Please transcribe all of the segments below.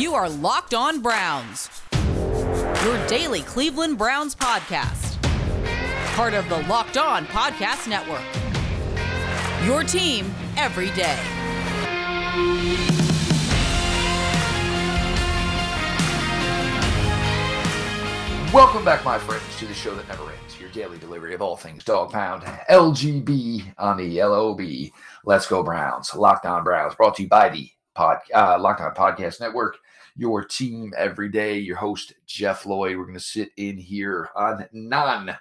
You are Locked On Browns, your daily Cleveland Browns podcast. Part of the Locked On Podcast Network. Your team every day. Welcome back, my friends, to the show that never ends. Your daily delivery of all things dog pound, LGB on the LOB. Let's go Browns. Locked On Browns, brought to you by the pod, uh, Locked On Podcast Network. Your team every day. Your host Jeff Lloyd. We're going to sit in here on non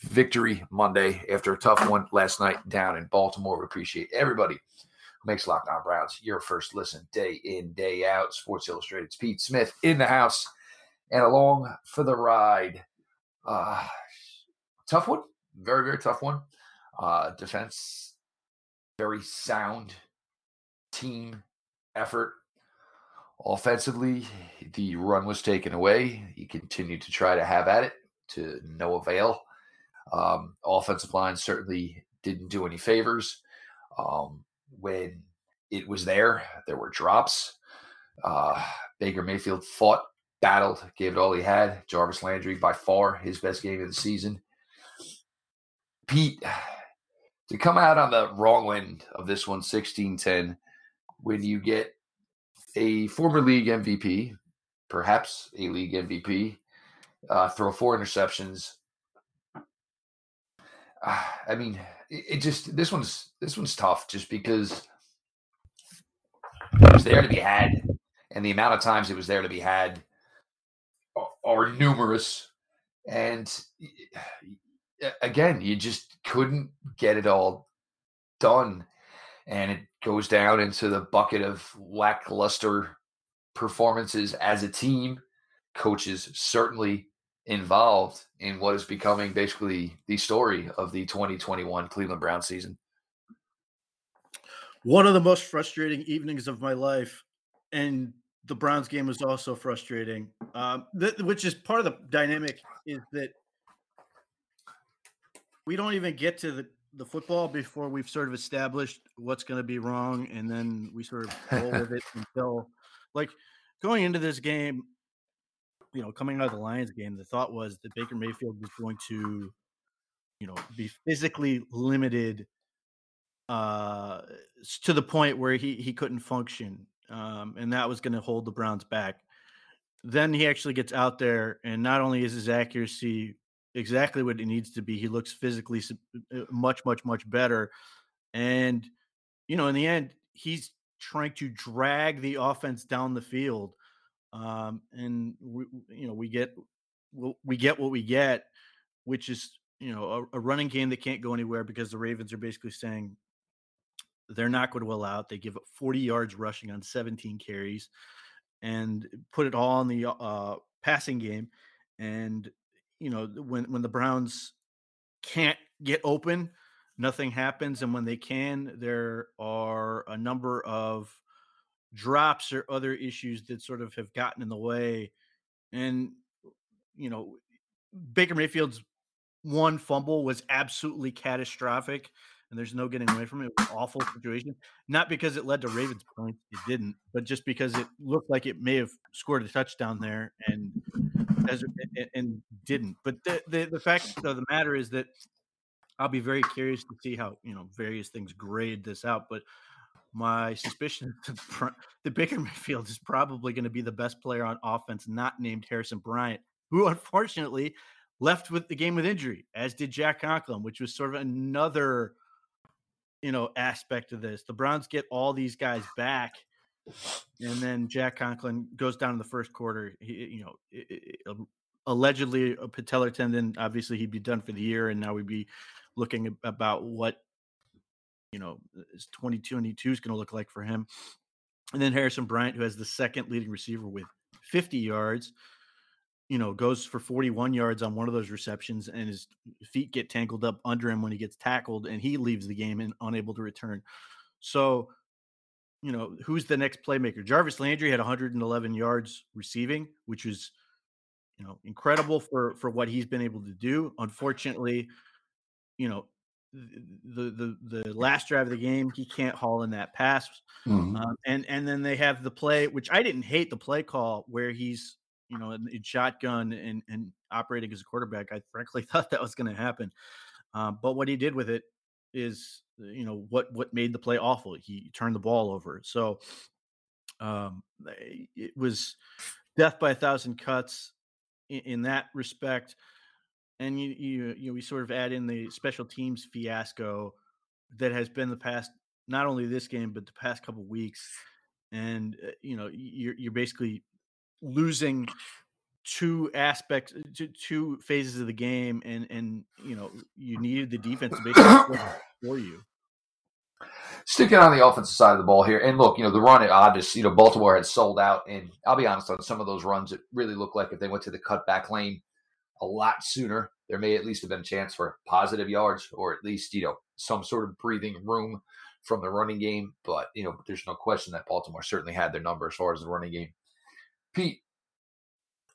victory Monday after a tough one last night down in Baltimore. We appreciate everybody who makes Locked On Browns your first listen day in day out. Sports Illustrated's Pete Smith in the house and along for the ride. Uh, tough one, very very tough one. Uh, defense, very sound team effort. Offensively, the run was taken away. He continued to try to have at it to no avail. Um, offensive line certainly didn't do any favors. Um, when it was there, there were drops. Uh, Baker Mayfield fought battled, gave it all he had. Jarvis Landry, by far his best game of the season. Pete, to come out on the wrong end of this one, 16 10, when you get a former league MVP, perhaps a league MVP, uh, throw four interceptions. Uh, I mean, it, it just this one's this one's tough just because it was there to be had, and the amount of times it was there to be had are numerous. And again, you just couldn't get it all done. And it goes down into the bucket of lackluster performances as a team. Coaches certainly involved in what is becoming basically the story of the 2021 Cleveland Brown season. One of the most frustrating evenings of my life. And the Browns game was also frustrating, um, th- which is part of the dynamic is that we don't even get to the, the football before we've sort of established what's going to be wrong, and then we sort of roll with it until like going into this game. You know, coming out of the Lions game, the thought was that Baker Mayfield was going to, you know, be physically limited uh, to the point where he he couldn't function um, and that was going to hold the Browns back. Then he actually gets out there, and not only is his accuracy exactly what it needs to be, he looks physically uh, much, much, much better. And you know, in the end, he's trying to drag the offense down the field, um, and we, you know, we get we get what we get, which is you know a, a running game that can't go anywhere because the Ravens are basically saying they're not going to allow it. They give up 40 yards rushing on 17 carries and put it all in the uh, passing game. And you know when when the Browns can't get open, nothing happens. And when they can, there are a number of drops or other issues that sort of have gotten in the way. And you know, Baker Mayfield's one fumble was absolutely catastrophic and there's no getting away from it. It was an awful situation. Not because it led to Ravens points, it didn't, but just because it looked like it may have scored a touchdown there and and didn't. But the, the, the fact of the matter is that I'll be very curious to see how you know various things grade this out. But my suspicion is the Baker Mayfield is probably going to be the best player on offense, not named Harrison Bryant, who unfortunately left with the game with injury, as did Jack Conklin, which was sort of another you know aspect of this. The Browns get all these guys back, and then Jack Conklin goes down in the first quarter. He, you know, um, allegedly a patellar tendon. Obviously, he'd be done for the year, and now we'd be looking about what you know is 2022 is going to look like for him. And then Harrison Bryant, who has the second leading receiver with 50 yards you know, goes for 41 yards on one of those receptions and his feet get tangled up under him when he gets tackled and he leaves the game and unable to return. So, you know, who's the next playmaker? Jarvis Landry had 111 yards receiving, which was, you know, incredible for for what he's been able to do. Unfortunately, you know, the the the last drive of the game, he can't haul in that pass, mm-hmm. um, and and then they have the play, which I didn't hate the play call where he's you know in, in shotgun and and operating as a quarterback. I frankly thought that was going to happen, um, but what he did with it is you know what what made the play awful. He turned the ball over, so um, it was death by a thousand cuts in, in that respect and you you you know we sort of add in the special teams fiasco that has been the past not only this game but the past couple weeks and uh, you know you're you're basically losing two aspects uh, two, two phases of the game and and you know you needed the defense to basically for you Sticking on the offensive side of the ball here, and look, you know, the run at Otis, you know, Baltimore had sold out, and I'll be honest, on some of those runs, it really looked like if they went to the cutback lane, a lot sooner, there may at least have been a chance for positive yards or at least, you know, some sort of breathing room from the running game. But, you know, there's no question that Baltimore certainly had their number as far as the running game. Pete,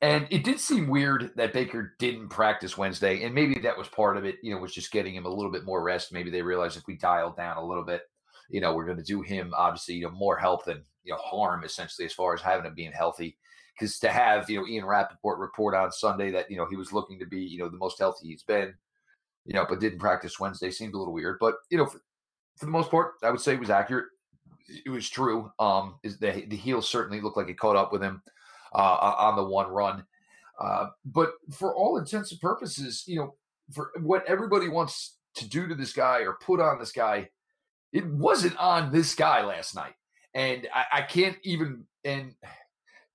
and it did seem weird that Baker didn't practice Wednesday, and maybe that was part of it. You know, was just getting him a little bit more rest. Maybe they realized if we dialed down a little bit, you know, we're going to do him obviously you know more help than you know harm essentially as far as having him being healthy because to have you know Ian Rapoport report on Sunday that you know he was looking to be you know the most healthy he's been, you know, but didn't practice Wednesday seemed a little weird. But you know, for, for the most part, I would say it was accurate. It was true. Um, is the the heel certainly looked like it caught up with him uh, on the one run. Uh, but for all intents and purposes, you know, for what everybody wants to do to this guy or put on this guy, it wasn't on this guy last night. And I, I can't even and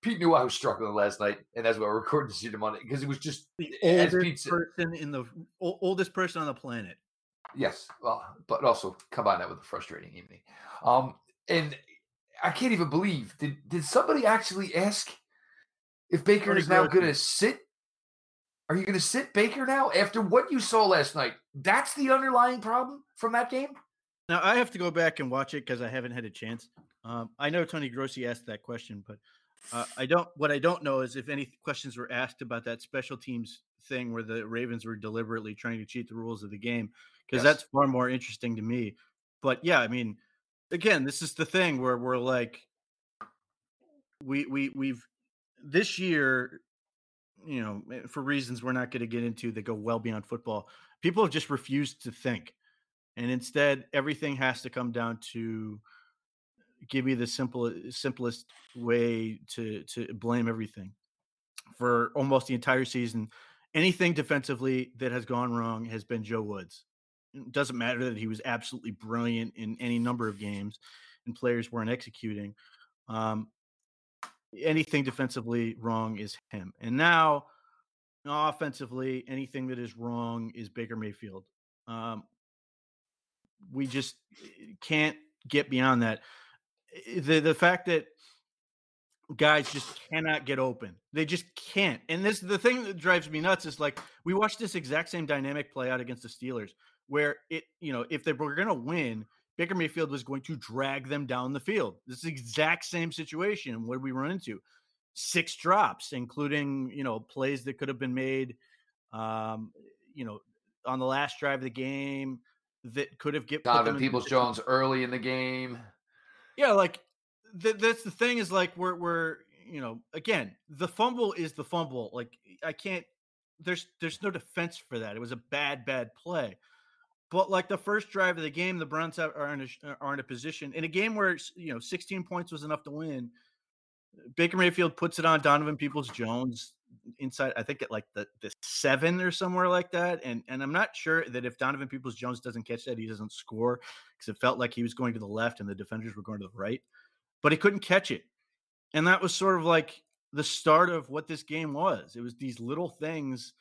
Pete knew I was struggling last night, and that's why we're recording this on Monday because it was just the oldest said, person in the oldest person on the planet. Yes, well, but also combine that with a frustrating evening. Um, and I can't even believe did did somebody actually ask if Baker is now going to sit? Are you going to sit Baker now after what you saw last night? That's the underlying problem from that game. Now I have to go back and watch it because I haven't had a chance. Um, I know Tony Grossi asked that question, but uh, I don't. What I don't know is if any questions were asked about that special teams thing where the Ravens were deliberately trying to cheat the rules of the game, because yes. that's far more interesting to me. But yeah, I mean, again, this is the thing where we're like, we we we've this year, you know, eh, for reasons we're not going to get into that go well beyond football. People have just refused to think, and instead, everything has to come down to give me the simple simplest way to to blame everything for almost the entire season. Anything defensively that has gone wrong has been Joe Woods. It doesn't matter that he was absolutely brilliant in any number of games and players weren't executing. Um, anything defensively wrong is him. And now, offensively, anything that is wrong is Baker Mayfield. Um, we just eh, can't get beyond that. Eh, the the fact that guys just cannot get open. They just can't. And this the thing that drives me nuts is like we watched this exact same dynamic play out against the Steelers, where it, you know, if they were gonna win, Baker Mayfield was going to drag them down the field. This is the exact same situation. What did we run into? Six drops, including, you know, plays that could have been made um, you know, on the last drive of the game that could have get Donovan Peoples Jones early in the game yeah, like th- that's the thing is like we're we're you know again the fumble is the fumble. Like I can't. There's there's no defense for that. It was a bad bad play. But like the first drive of the game, the Browns are in a, are in a position in a game where you know 16 points was enough to win. Baker Mayfield puts it on Donovan Peoples Jones inside, I think at like the, the seven or somewhere like that. And and I'm not sure that if Donovan Peoples Jones doesn't catch that, he doesn't score because it felt like he was going to the left and the defenders were going to the right, but he couldn't catch it. And that was sort of like the start of what this game was. It was these little things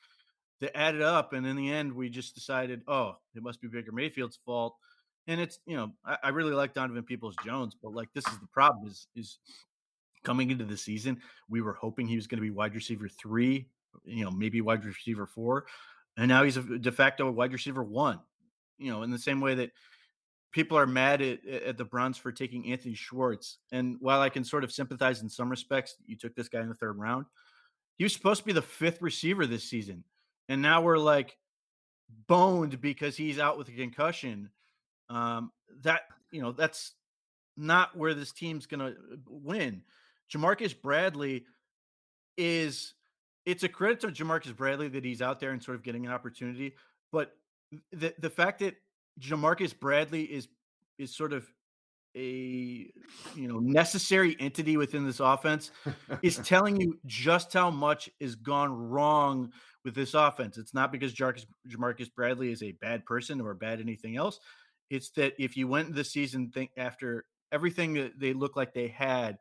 that added up. And in the end, we just decided, oh, it must be Baker Mayfield's fault. And it's, you know, I, I really like Donovan Peoples Jones, but like this is the problem is is coming into the season, we were hoping he was going to be wide receiver three, you know, maybe wide receiver four. And now he's a de facto wide receiver one, you know, in the same way that people are mad at, at the Browns for taking Anthony Schwartz. And while I can sort of sympathize in some respects, you took this guy in the third round. He was supposed to be the fifth receiver this season. And now we're like, boned because he's out with a concussion. Um, that you know that's not where this team's to uh, win. Ja'Marcus Bradley is it's a credit to Ja'Marcus Bradley that he's out there and sort of getting an opportunity, but the the fact that Ja'Marcus Bradley is is sort of a you know necessary entity within this offense is telling you just how much is gone wrong with this offense. It's not because Jarkus, Ja'Marcus Bradley is a bad person or bad anything else. It's that if you went the season think after everything that they look like they had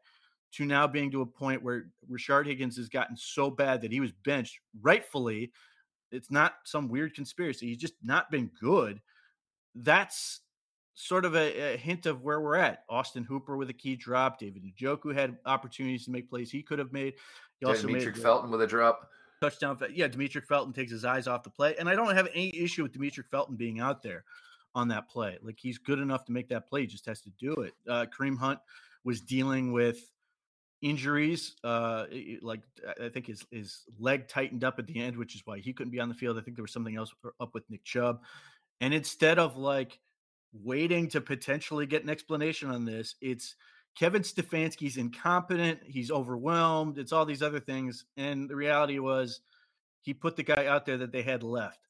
to now being to a point where Rashard Higgins has gotten so bad that he was benched rightfully. It's not some weird conspiracy. He's just not been good. That's sort of a, a, hint of where we're at. Austin Hooper with a key drop. David Njoku had opportunities to make plays he could have made. He also Demetric made Felton with a drop. Touchdown. Yeah, Demetric Felton takes his eyes off the play. And I don't have any issue with Demetric Felton being out there on that play. Like he's good enough to make that play. He just has to do it. Uh, Kareem Hunt was dealing with injuries. Uh, like I think his his leg tightened up at the end, which is why he couldn't be on the field. I think there was something else up with Nick Chubb. And instead of like waiting to potentially get an explanation on this. It's Kevin Stefanski's incompetent. He's overwhelmed. It's all these other things. And the reality was he put the guy out there that they had left.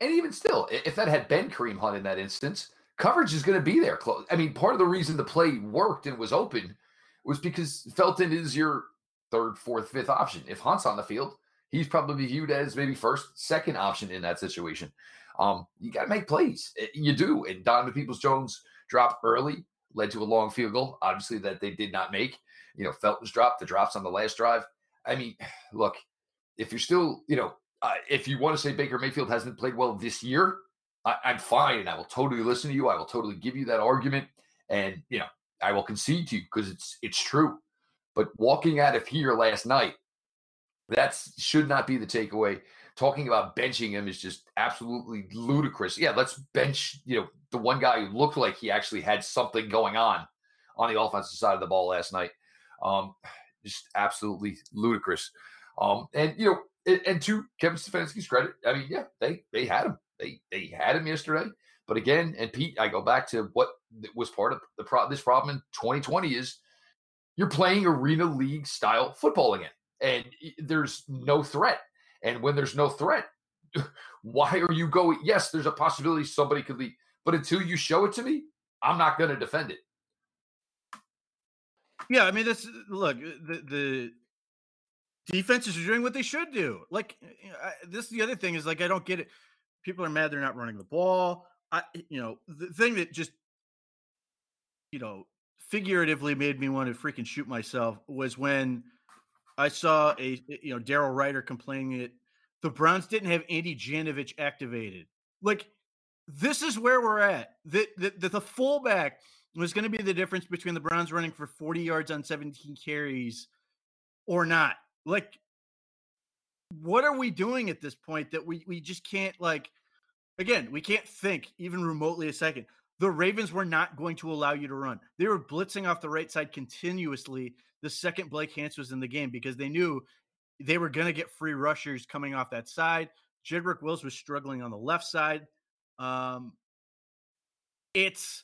And even still, if that had been Kareem Hunt in that instance, coverage is going to be there. Close. I mean, part of the reason the play worked and was open was because Felton is your third, fourth, fifth option. If Hunt's on the field, he's probably viewed as maybe first, second option in that situation. Um, you got to make plays. You do. And Donovan Peoples Jones dropped early, led to a long field goal, obviously, that they did not make. You know, Felton's dropped, the drops on the last drive. I mean, look, if you're still, you know, uh, if you want to say Baker Mayfield hasn't played well this year, I, I'm fine and I will totally listen to you. I will totally give you that argument. And, you know, I will concede to you because it's it's true. But walking out of here last night, that should not be the takeaway talking about benching him is just absolutely ludicrous. Yeah, let's bench, you know, the one guy who looked like he actually had something going on on the offensive side of the ball last night. Um, just absolutely ludicrous. Um, and you know, and, and to Kevin Stefanski's credit, I mean, yeah, they they had him. They they had him yesterday. But again, and Pete, I go back to what was part of the pro- this problem in 2020 is you're playing arena league style football again, and there's no threat. And when there's no threat, why are you going? Yes, there's a possibility somebody could leave, but until you show it to me, I'm not going to defend it. Yeah, I mean, this look the the defenses are doing what they should do. Like I, this, is the other thing is like I don't get it. People are mad they're not running the ball. I, you know, the thing that just, you know, figuratively made me want to freaking shoot myself was when I saw a eh, you know Daryl Ruiter complaining that the Browns didn't have Andy Janovich activated. Like this is where we're at. That the, the, the fullback was going to be the difference between the Browns running for 40 yards on 17 carries or not. Like what are we doing at this point that we we just can't like again, we can't think even remotely a second. The Ravens were not going to allow you to run. They were blitzing off the right side continuously the second Blake Hance was in the game because they knew they were going to get free rushers coming off that side. Jedrick Wills was struggling on the left side. Um, it's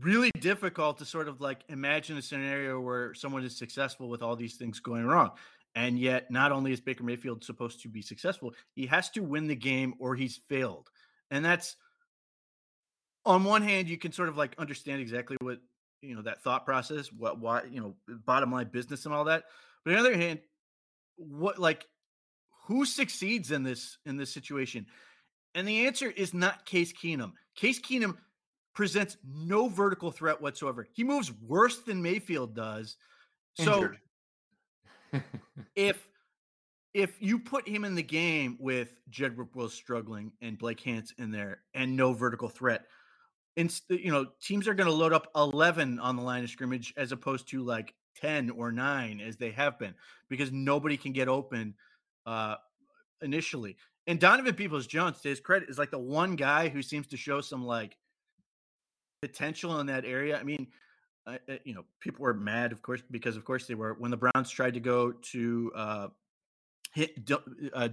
really difficult to sort of like imagine a scenario where someone is successful with all these things going wrong. And yet, not only is Baker Mayfield supposed to be successful, he has to win the game or he's failed. And that's on one hand, you can sort of like understand exactly what you know that thought process what why you know bottom line business and all that but on the other hand what like who succeeds in this in this situation? And the answer is not case keenum. Case keenum presents no vertical threat whatsoever. He moves worse than mayfield does. So if if you put him in the game with Jedrick Wills struggling and Blake Hance in there and no vertical threat, you know, teams are going to load up 11 on the line of scrimmage as opposed to like 10 or 9 as they have been because nobody can get open uh initially. And Donovan Peoples Jones, to his credit, is like the one guy who seems to show some like potential in that area. I mean, uh, you know, people were mad, of course, because of course they were when the Browns tried to go to uh hit uh,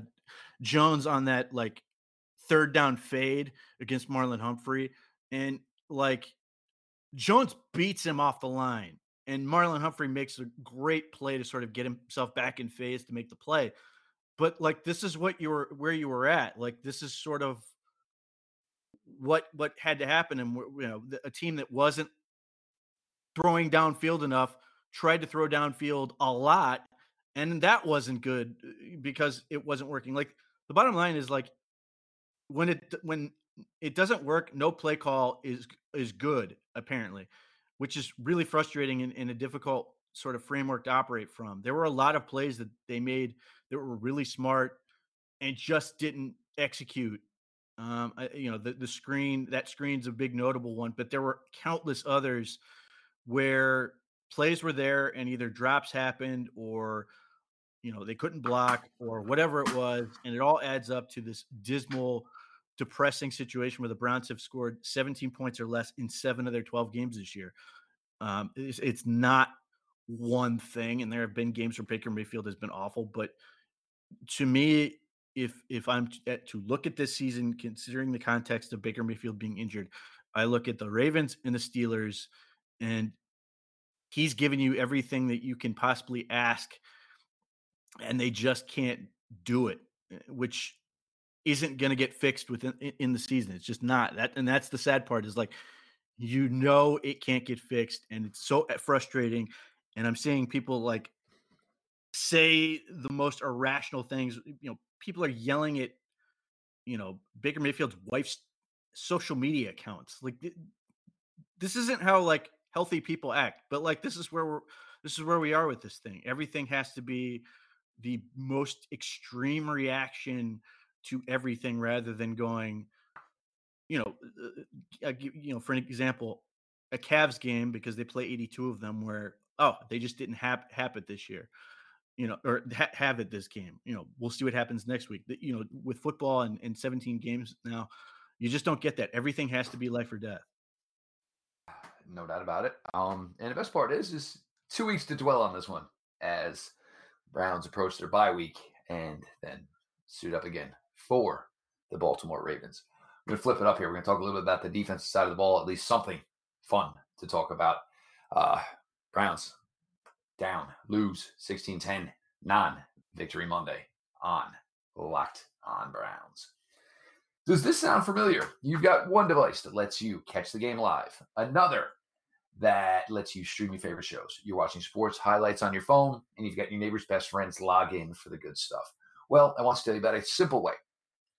Jones on that like third down fade against Marlon Humphrey, and like Jones beats him off the line, and Marlon Humphrey makes a great play to sort of get himself back in phase to make the play. But like this is what you were where you were at. Like this is sort of what what had to happen, and you know a team that wasn't throwing downfield enough tried to throw downfield a lot, and that wasn't good uh, because it wasn't working. Like the bottom line is like when it when it doesn't work, no play call is is good apparently, which is really frustrating in, in a difficult sort of framework to operate from. There were a lot of plays that they made that were really smart and just didn't execute. Um, you know, the the screen that screen's a big notable one, but there were countless others where plays were there and either drops happened or you know they couldn't block or whatever it was, and it all adds up to this dismal depressing situation where the Browns have scored 17 points or less in seven of their 12 games this year. Um, it's, it's, not one thing, and there have been games where Baker Mayfield has been awful, but to me, if if I'm to, look at this season, considering the context of Baker Mayfield being injured, I look at the Ravens and the Steelers, and he's given you everything that you can possibly ask, and they just can't do it, eh, which isn't going to get fixed within in the season. It's just not that, and that's the sad part. Is like you know it can't get fixed, and it's so eh, frustrating. And I'm seeing people like say the most irrational things. You know, people are yelling at you know Baker Mayfield's wife's social media accounts. Like this isn't how like healthy people act, but like this is where we're this is where we are with this thing. Everything has to be the most extreme reaction to everything rather than going, you know, uh, uh you know, for an example, a Cavs game because they play 82 of them where oh they just didn't have it this year, you know, or ha- have it this game. You know, we'll see what happens next week. You know, with football and, and 17 games now, you just don't get that. Everything has to be life or death. No doubt about it. Um, and the best part is, is two weeks to dwell on this one as Browns approach their bye week and then suit up again for the Baltimore Ravens. We're going to flip it up here. We're going to talk a little bit about the defensive side of the ball, at least something fun to talk about. Uh, Browns down, lose 16 10, non victory Monday on Locked on Browns. Does this sound familiar? You've got one device that lets you catch the game live, another that lets you stream your favorite shows. You're watching sports highlights on your phone, and you've got your neighbor's best friends log in for the good stuff. Well, I want to tell you about a simple way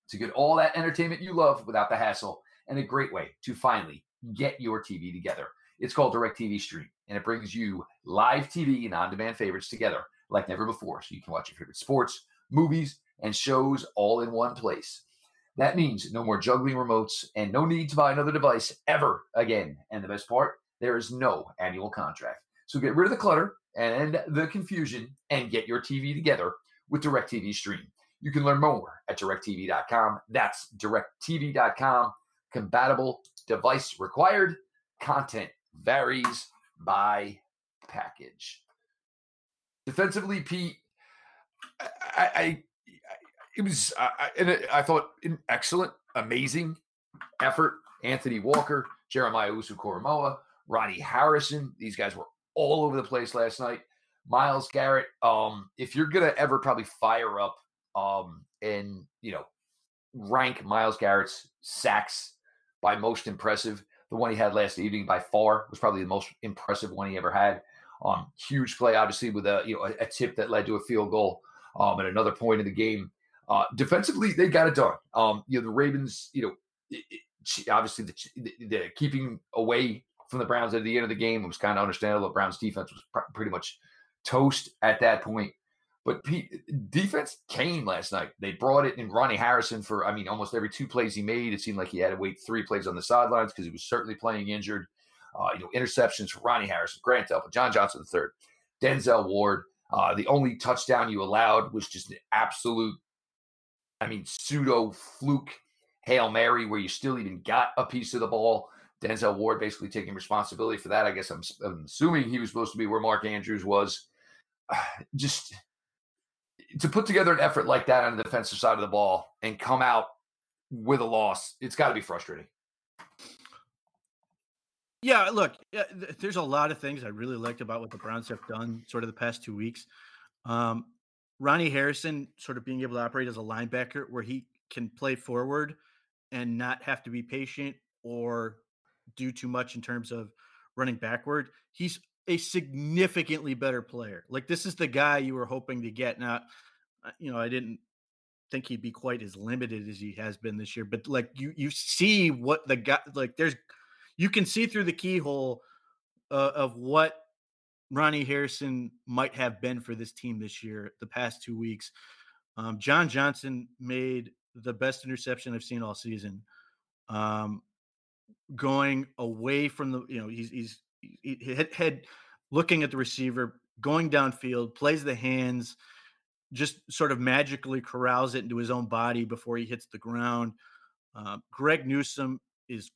to get all that entertainment you love without the hassle, and a great way to finally get your TV together. It's called DirecTV Stream, and it brings you live TV and on demand favorites together like never before. So you can watch your favorite sports, movies, and shows all in one place. That means no more juggling remotes and no need to buy another device ever again. And the best part, there is no annual contract. So get rid of the clutter and the confusion and get your TV together with DirecTV Stream. You can learn more at directv.com. That's directv.com. Compatible device required. Content varies by package. Defensively, Pete, I, I it was I, and I thought an excellent, amazing effort. Anthony Walker, Jeremiah Owusu-Koramoah, Ronnie Harrison. These guys were all over the place last night. Myles Garrett. Um, if you're gonna ever probably fire up um and you know rank Myles Garrett's sacks by most impressive, the one he had last evening by far was probably the most impressive one he ever had. Um, huge play, obviously, with a you know a, a tip that led to a field goal. Um, at another point in the game. Uh, defensively, they got it done. Um, you know, the Ravens, you know, it, it, obviously the, the, the, keeping away from the Browns at the end of the game was kind of understandable. The Browns defense was pr- pretty much toast at that point. But Pete, defense came last night. They brought it in Ronnie Harrison for, I mean, almost every two plays he made. It seemed like he had to wait three plays on the sidelines because he was certainly playing injured. Uh, you know, interceptions for Ronnie Harrison, Grant Delpit, John Johnson the third, Denzel Ward. Uh, the only touchdown you allowed was just an absolute, I mean, pseudo fluke Hail Mary where you still even got a piece of the ball. Denzel Ward basically taking responsibility for that. I guess I'm, I'm assuming he was supposed to be where Mark Andrews was. just to put together an effort like that on the defensive side of the ball and come out with a loss, it's got to be frustrating. Yeah, look, there's a lot of things I really liked about what the Browns have done sort of the past two weeks. Um, Ronnie Harrison sort of being able to operate as a linebacker where he can play forward and not have to be patient or do too much in terms of running backward. He's a significantly better player. Like this is the guy you were hoping to get. Now, uh, you know, I didn't think he'd be quite as limited as he has been this year, but like you you see what the guy like there's you can see through the keyhole uh, of what Ronnie Harrison might have been for this team this year, the past two weeks. Um, John Johnson made the best interception I've seen all season. Um, going away from the, you know, he's he's had, looking at the receiver, going downfield, plays the hands, just sort of magically corrals it into his own body before he hits the ground. Uh, Greg Newsome is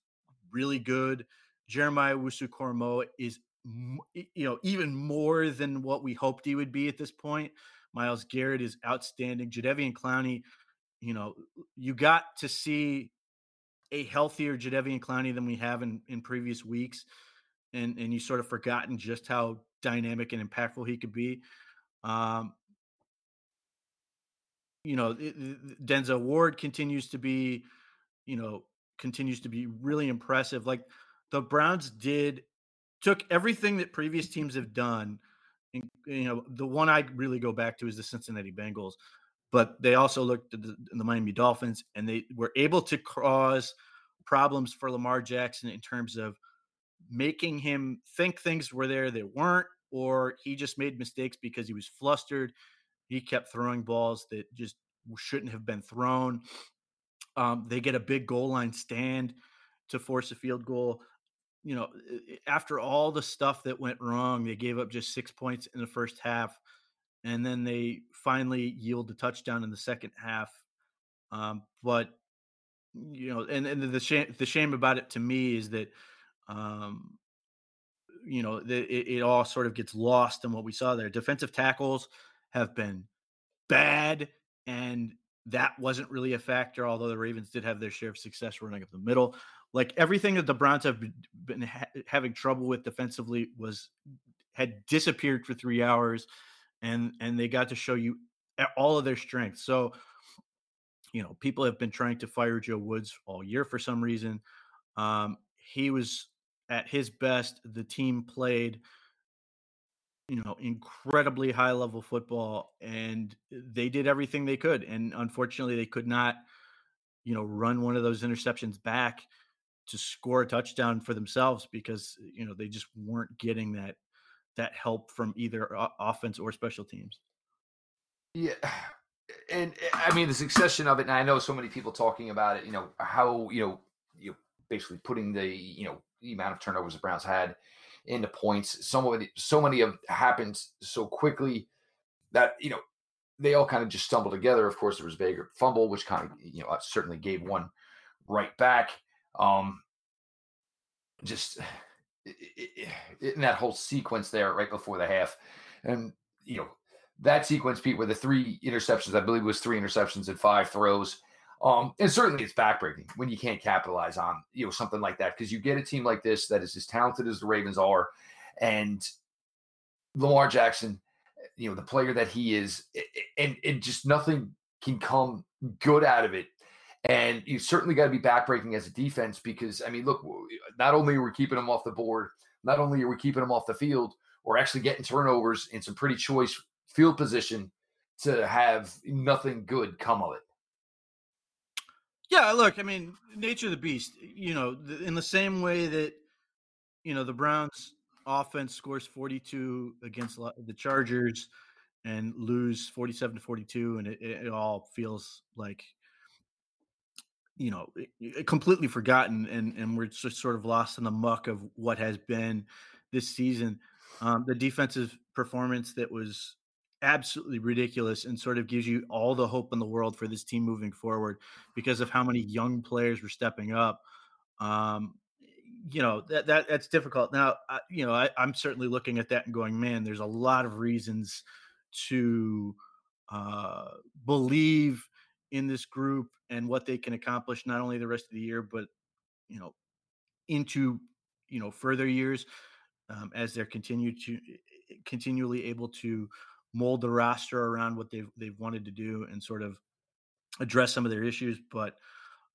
really good. Jeremiah Owusu is, you know, even more than what we hoped he would be at this point. Myles Garrett is outstanding. Jadeveon Clowney, you know, you got to see a healthier Jadeveon Clowney than we have in, in previous weeks. And, and you sort of forgotten just how dynamic and impactful he could be. Um, you know, Denzel Ward continues to be, you know, continues to be really impressive. Like the Browns did, took everything that previous teams have done. And, you know, the one I really go back to is the Cincinnati Bengals, but they also looked at the, the Miami Dolphins and they were able to cause problems for Lamar Jackson in terms of making him think things were there that weren't, or he just made mistakes because he was flustered. He kept throwing balls that just shouldn't have been thrown. Um, they get a big goal line stand to force a field goal. You know, after all the stuff that went wrong, they gave up just six points in the first half, and then they finally yield the touchdown in the second half. Um, but you know, and, and the shame the shame about it to me is that um, you know the, it, it all sort of gets lost in what we saw there. Defensive tackles have been bad, and that wasn't really a factor, although the Ravens did have their share of success running up the middle. Like everything that the Browns have been ha- having trouble with defensively was had disappeared for three hours, and and they got to show you all of their strengths. So, you know, people have been trying to fire Joe Woods all year for some reason. Um, he was at his best. The team played you know incredibly high level football and they did everything they could and unfortunately they could not you know run one of those interceptions back to score a touchdown for themselves because you know they just weren't getting that that help from either offense or special teams yeah and eh, i mean the succession of it and i know so many people talking about it you know how you know you basically putting the you know the amount of turnovers the browns had into points. So many, so many of happened so quickly that you know they all kind of just stumbled together. Of course, there was Baker fumble, which kind of you know uh, certainly gave one right back. Um, just in that whole sequence there, right before the half, and you know that sequence, Pete, with the three interceptions, I believe was three interceptions and five throws. Um, and certainly it's backbreaking when you can't capitalize on you know something like that because you get a team like this that is as talented as the Ravens are, and Lamar Jackson, you know the player that he is, and and just nothing can come good out of it. And you certainly got to be backbreaking as a defense because I mean, look, not only are we keeping them off the board, not only are we keeping them off the field, we're actually getting turnovers in some pretty choice field position to have nothing good come of it. Yeah, look, I mean, nature of the beast. You know, in the same way that you know the Browns' offense scores 42 against the Chargers and lose 47 to 42, and it, it all feels like you know completely forgotten, and and we're just sort of lost in the muck of what has been this season. Um, the defensive performance that was absolutely ridiculous and sort of gives you all the hope in the world for this team moving forward because of how many young players were stepping up. Um, you know that, that that's difficult. Now, I, you know, I, am certainly looking at that and going, man, there's a lot of reasons to uh, believe in this group and what they can accomplish not only the rest of the year but you know into you know further years um, as they're continue to continually able to mold the roster around what they've they've wanted to do and sort of address some of their issues but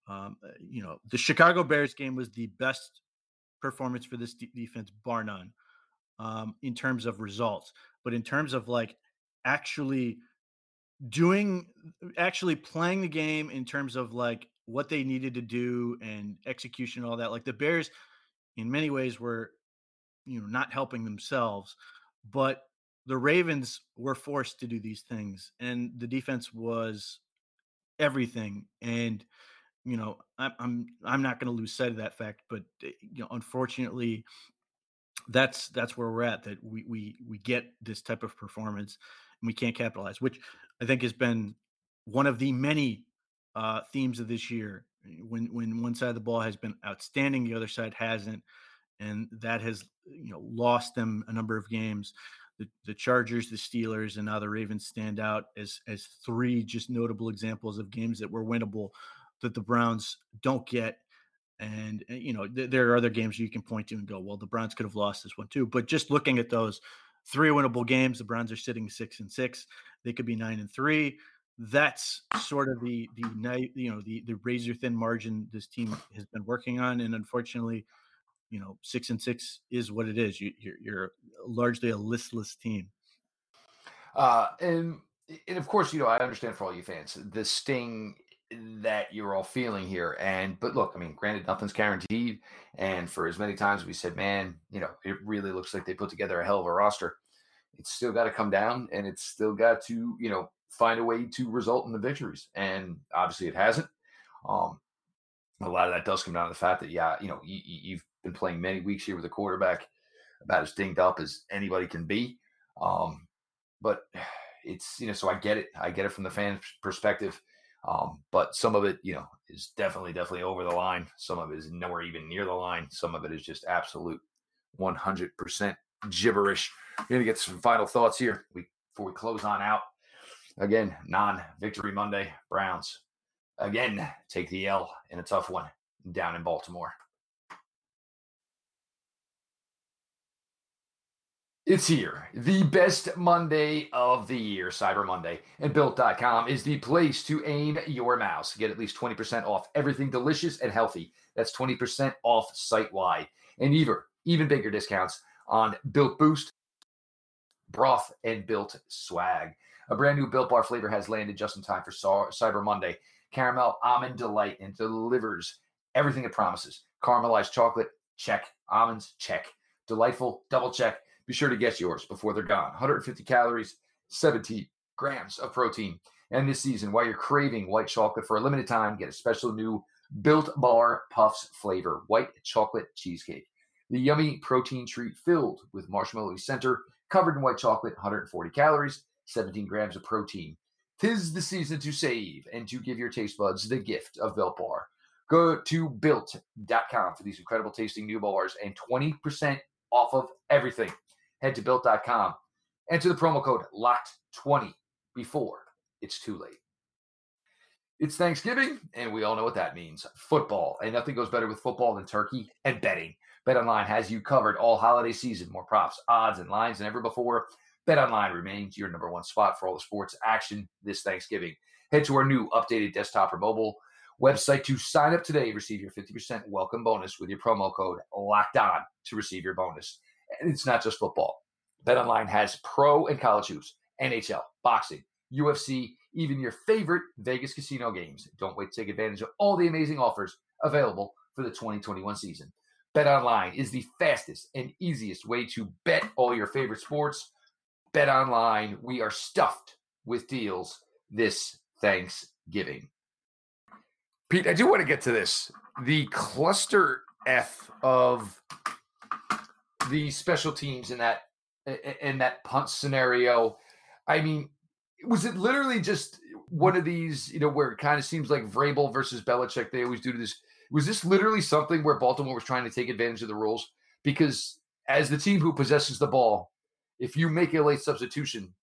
um, uh, you know the Chicago Bears game was the best performance for this de- defense bar none um, in terms of results but in terms of like actually doing actually playing the game in terms of like what they needed to do and execution and all that like the bears in many ways were you know not helping themselves but the ravens were forced to do these things and the defense was everything and you know i'm i'm, I'm not going to lose sight of that fact but eh, you know unfortunately that's that's where we're at that we we we get this type of performance and we can't capitalize which I think has been one of the many uh, themes of this year. When when one side of the ball has been outstanding, the other side hasn't, and that has you know lost them a number of games. The, the Chargers, the Steelers, and now the Ravens stand out as as three just notable examples of games that were winnable that the Browns don't get. And eh, you know th- there are other games you can point to and go, well, the Browns could have lost this one too. But just looking at those three winnable games, the Browns are sitting six and six. They could be nine and three. That's sort of the the night you know the the razor thin margin this team has been working on, and unfortunately, you know six and six is what it is. You, you're, you're largely a listless team. Uh, and and of course, you know I understand for all you fans the sting that you're all feeling here. And but look, I mean, granted, nothing's guaranteed. And for as many times we said, man, you know, it really looks like they put together a hell of a roster it's still got to come down and it's still got to, you know, find a way to result in the victories. And obviously it hasn't. Um, a lot of that does come down to the fact that, yeah, you know, you, you've been playing many weeks here with a quarterback about as dinged up as anybody can be. Um, but it's, you know, so I get it. I get it from the fan perspective. Um, but some of it, you know, is definitely, definitely over the line. Some of it is nowhere even near the line. Some of it is just absolute 100% gibberish. We're going to get some final thoughts here before we close on out. Again, non victory Monday. Browns again take the L in a tough one down in Baltimore. It's here, the best Monday of the year, Cyber Monday. And Built.com is the place to aim your mouse. Get at least 20% off everything delicious and healthy. That's 20% off site wide. And even, even bigger discounts on Built Boost, broth, and Built Swag. A brand new Built Bar flavor has landed just in time for Cyber Monday. Caramel almond delight and delivers everything it promises. Caramelized chocolate, check. Almonds, check. Delightful, double check. Be sure to get yours before they're gone. 150 calories, 70 grams of protein. And this season, while you're craving white chocolate for a limited time, get a special new Built Bar Puffs flavor, white chocolate cheesecake. The yummy protein treat filled with marshmallow center, covered in white chocolate, 140 calories, 17 grams of protein. Tis the season to save and to give your taste buds the gift of Built Bar. Go to built.com for these incredible tasting new bars and 20% off of everything. Head to built.com. Enter the promo code LOCKED20 before it's too late. It's Thanksgiving, and we all know what that means football. And nothing goes better with football than turkey and betting. BetOnline has you covered all holiday season. More props, odds, and lines than ever before. BetOnline remains your number one spot for all the sports action this Thanksgiving. Head to our new updated desktop or mobile website to sign up today. Receive your 50% welcome bonus with your promo code locked on to receive your bonus. And it's not just football. BetOnline has pro and college hoops, NHL, boxing, UFC, even your favorite Vegas casino games. Don't wait to take advantage of all the amazing offers available for the 2021 season. BetOnline is the fastest and easiest way to bet all your favorite sports. BetOnline, we are stuffed with deals this Thanksgiving. Pete, I do want to get to this. The cluster F of the special teams in that in that punt scenario. I mean, was it literally just one of these, you know, where it kind of seems like Vrabel versus Belichick? They always do this was this literally something where Baltimore was trying to take advantage of the rules? Because as the team who possesses the ball, if you make a late substitution,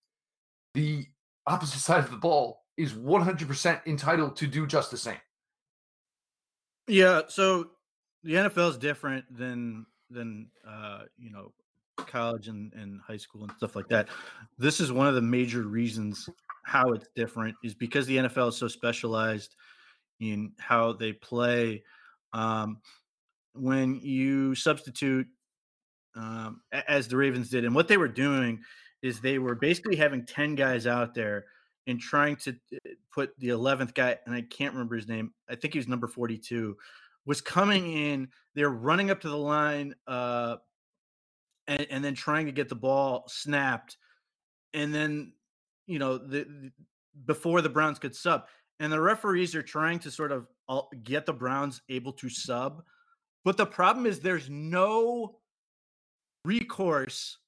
the opposite side of the ball is 100% entitled to do just the same. Yeah, so the NFL is different than than uh, you know college and, and high school and stuff like that. This is one of the major reasons how it's different is because the NFL is so specialized in how they play. Um, when you substitute, um, as the Ravens did, and what they were doing is they were basically having 10 guys out there and trying to uh, put the 11th guy, and I can't remember his name. I think he was number 42, was coming in. They're running up to the line uh, and, and then trying to get the ball snapped. And then, you know, the, the before the Browns could sub. And the referees are trying to sort of get the Browns able to sub. But the problem is there's no recourse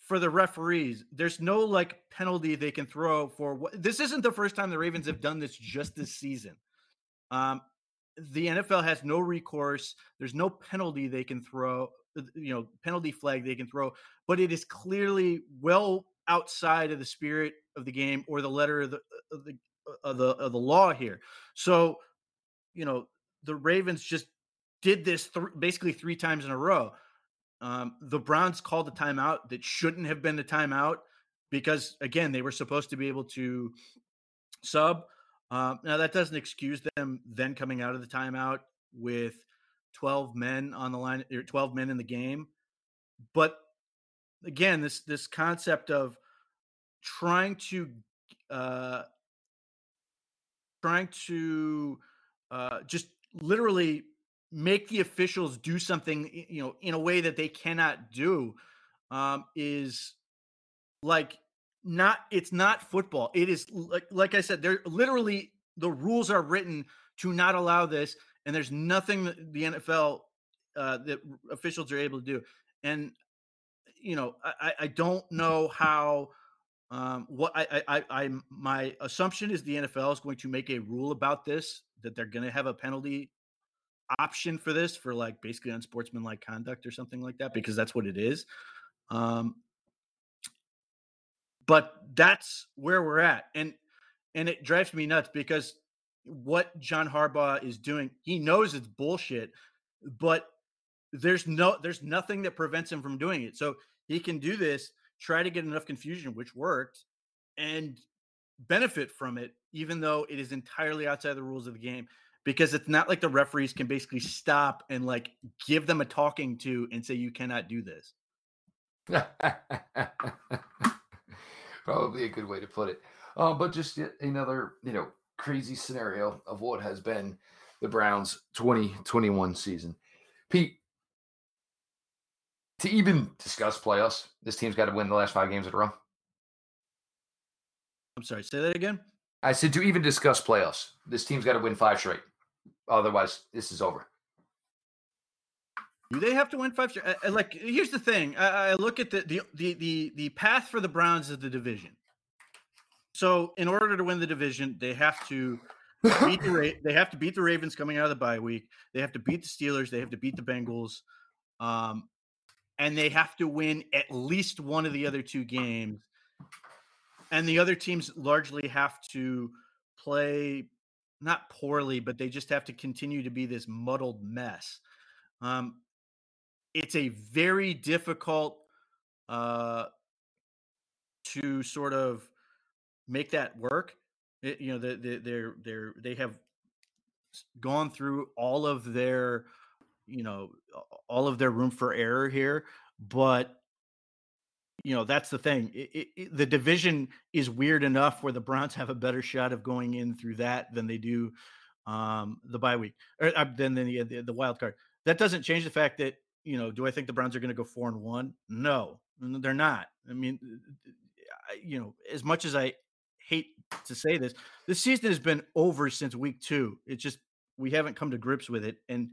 for the referees. There's no like penalty they can throw for what this isn't the first time the Ravens have done this just this season. Um, the NFL has no recourse. There's no penalty they can throw, you know, penalty flag they can throw, but it is clearly well outside of the spirit of the game or the letter of the uh, of the uh, of the, of the law here. So, you know, the Ravens just did this th- basically three times in a row. Um, the Browns called a timeout that shouldn't have been the timeout because, again, they were supposed to be able to sub. Um, now, that doesn't excuse them then coming out of the timeout with 12 men on the line, or 12 men in the game. But again, this this concept of trying to uh, trying to uh, just literally make the officials do something you know in a way that they cannot do um, is like not it's not football it is like like i said they're literally the rules are written to not allow this and there's nothing that the nfl uh, that officials are able to do and you know i i don't know how um, what I, I, I, my assumption is the NFL is going to make a rule about this that they're going to have a penalty option for this for like basically unsportsmanlike conduct or something like that because that's what it is. Um, but that's where we're at, and and it drives me nuts because what John Harbaugh is doing, he knows it's bullshit, but there's no there's nothing that prevents him from doing it. So he can do this try to get enough confusion, which worked, and benefit from it, even though it is entirely outside the rules of the game. Because it's not like the referees can basically stop and like give them a talking to and say, you cannot do this. Probably a good way to put it. Uh, but just another, you know, crazy scenario of what has been the Browns 2021 season. Pete, to even discuss playoffs, this team's got to win the last five games in a row. I'm sorry, say that again. I said to even discuss playoffs, this team's got to win five straight. Otherwise, this is over. Do they have to win five straight? like, here's the thing. I, I look at the, the the the the path for the Browns is the division. So, in order to win the division, they have to beat the they have to beat the Ravens coming out of the bye week. They have to beat the Steelers. They have to beat the Bengals. Um, and they have to win at least one of the other two games. And the other teams largely have to play not poorly, but they just have to continue to be this muddled mess. Um, it's a very difficult uh, to sort of make that work. It, you know, they, they, they're they're they have gone through all of their you know all of their room for error here but you know that's the thing it, it, the division is weird enough where the browns have a better shot of going in through that than they do um the bye week or uh, than the, the the wild card that doesn't change the fact that you know do i think the browns are going to go four and one? No they're not. I mean you know as much as i hate to say this the season has been over since week two. It's just we haven't come to grips with it and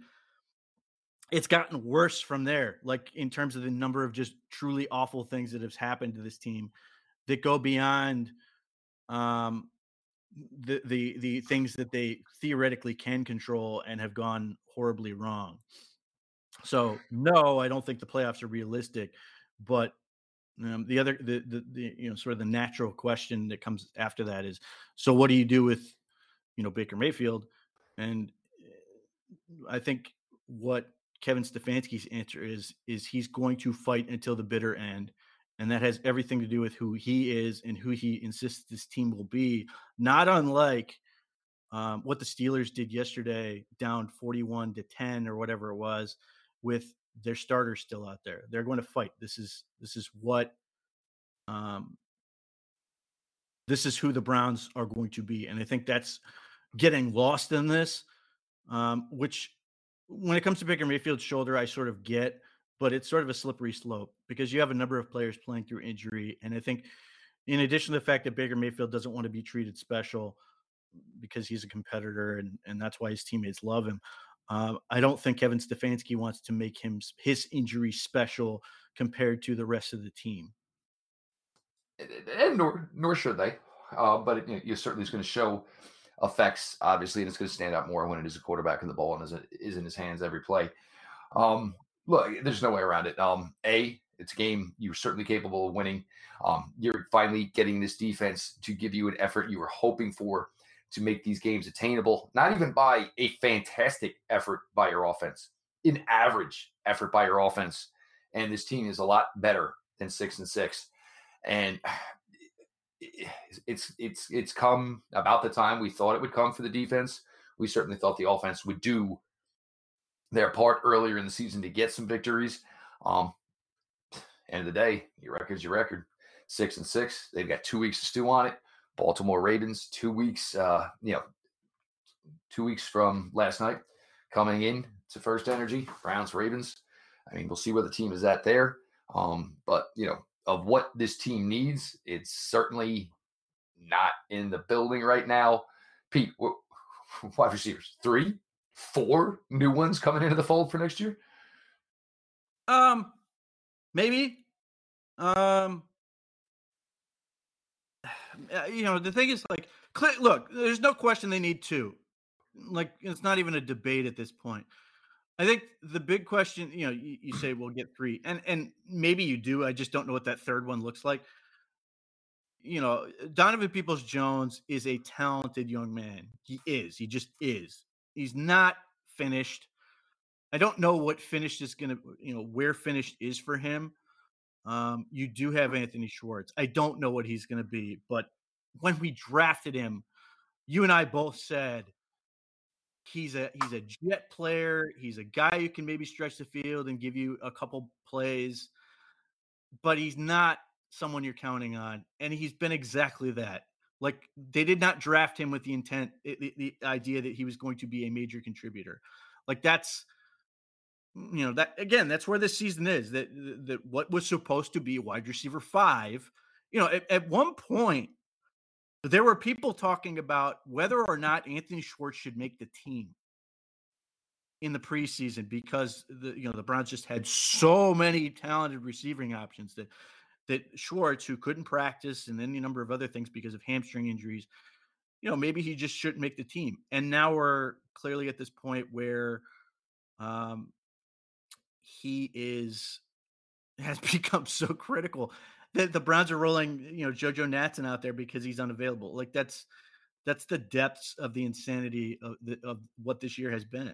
it's gotten worse from there like in terms of the number of just truly awful things that have happened to this team that go beyond um the the the things that they theoretically can control and have gone horribly wrong so no i don't think the playoffs are realistic but Um, the other, the, the, the, you know, sort of the natural question that comes after that is, so what do you do with, you know, Baker Mayfield? And uh, I think what Kevin Stefanski's answer is, is he's going to fight until the bitter end. And that has everything to do with who he is and who he insists this team will be. Not unlike um, what the Steelers did yesterday, down 41 to 10 or whatever it was, with their starters still out there. They're going to fight. This is this is what um, this is who the Browns are going to be, and I think that's getting lost in this. Um, which, when it comes to Baker Mayfield's shoulder, I sort of get, but it's sort of a slippery slope because you have a number of players playing through injury, and I think, in addition to the fact that Baker Mayfield doesn't want to be treated special because he's a competitor and and that's why his teammates love him. Uh, I don't think Kevin Stefanski wants to make him his injury special compared to the rest of the team. And nor nor should they. Uh, but it, you, know, certainly is going to show effects, obviously, and it's going to stand out more when it is a quarterback in the ball and is, is in his hands every play. Um, look, there's no way around it. Um, a, it's a game you're certainly capable of winning. Um, you're finally getting this defense to give you an effort you were hoping for to make these games attainable, not even by a fantastic effort by your offense, an average effort by your offense. And this team is a lot better than six and six. And it's it's it's come about the time we thought it would come for the defense. We certainly thought the offense would do their part earlier in the season to get some victories. Um, end of the day, your record's your record. Six and six. They've got two weeks to stew on it. Baltimore Ravens, two weeks, uh, you know, two weeks from last night, coming in to First Energy, Browns Ravens. I mean, we'll see where the team is at there. Um, but you know, of what this team needs, it's certainly not in the building right now. Pete, what wide receivers, three, four new ones coming into the fold for next year. Um, maybe. Um, Uh, you know, the thing is like, look, there's no question they need two. Like, it's not even a debate at this point. I think the big question, you know, you, you say we'll get three, and and maybe you do. I just don't know what that third one looks like. You know, Donovan Peoples Jones is a talented young man. He is. He just is. He's not finished. I don't know what finished is going to, you know, where finished is for him. Um, you do have Anthony Schwartz. I don't know what he's going to be, but when we drafted him, you and I both said he's a he's a jet player. He's a guy who can maybe stretch the field and give you a couple plays, but he's not someone you're counting on. And he's been exactly that. Like they did not draft him with the intent, the, the idea that he was going to be a major contributor. Like that's you know that again that's where this season is that that what was supposed to be wide receiver five you know at, at, one point there were people talking about whether or not anthony schwartz should make the team in the preseason because the you know the browns just had so many talented receiving options that that schwartz who couldn't practice and any number of other things because of hamstring injuries you know maybe he just shouldn't make the team. And now we're clearly at this point where um, he is has become so critical that the Browns are rolling, you know, JoJo Natson out there because he's unavailable. Like that's that's the depths of the insanity of the, of what this year has been.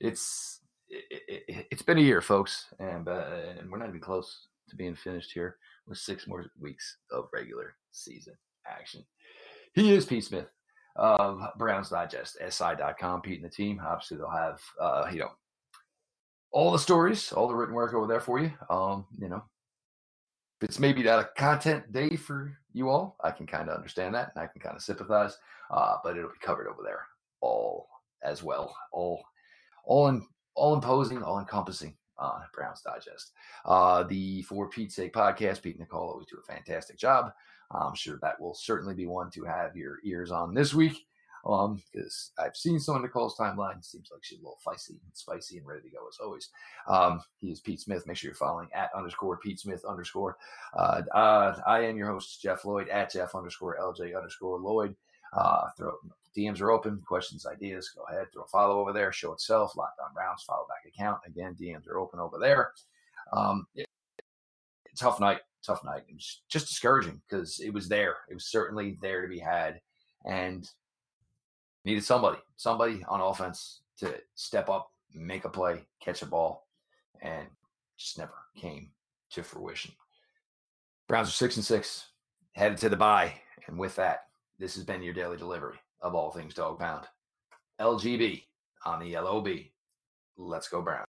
It's it, has it, been a year, folks, and uh, and we're not even close to being finished here with six more weeks of regular season action. He is Pete Smith of Browns Digest, SI.com. Pete and the team. Obviously, they'll have uh, you know all the stories, all the written work over there for you. Um, you know, if it's maybe not a content day for you all, I can kind of understand that and I can kind of sympathize. Uh, but it'll be covered over there all as well, all all in all imposing, all encompassing Browns Digest. Uh, the For Pete's Sake podcast, Pete and Nicole always do a fantastic job. I'm sure that will certainly be one to have your ears on this week. Um, because I've seen some of Nicole's timeline. Seems like she's a little feisty and spicy and ready to go as always. Um, he is Pete Smith. Make sure you're following at underscore Pete Smith underscore. Uh, uh, I am your host, Jeff Lloyd, at Jeff underscore LJ underscore Lloyd. Uh, throw DMs are open. Questions, ideas, go ahead. Throw a follow over there. Show itself. Locked on Browns. Follow back account. Again, DMs are open over there. Um, tough night, tough night. It was just discouraging because it was there. It was certainly there to be had, and needed somebody, somebody on offense to step up, make a play, catch a ball, and just never came to fruition. Browns are six and six, headed to the bye, and with that, this has been your daily delivery of all things dog pound. LGB on the LOB. Let's go Brown.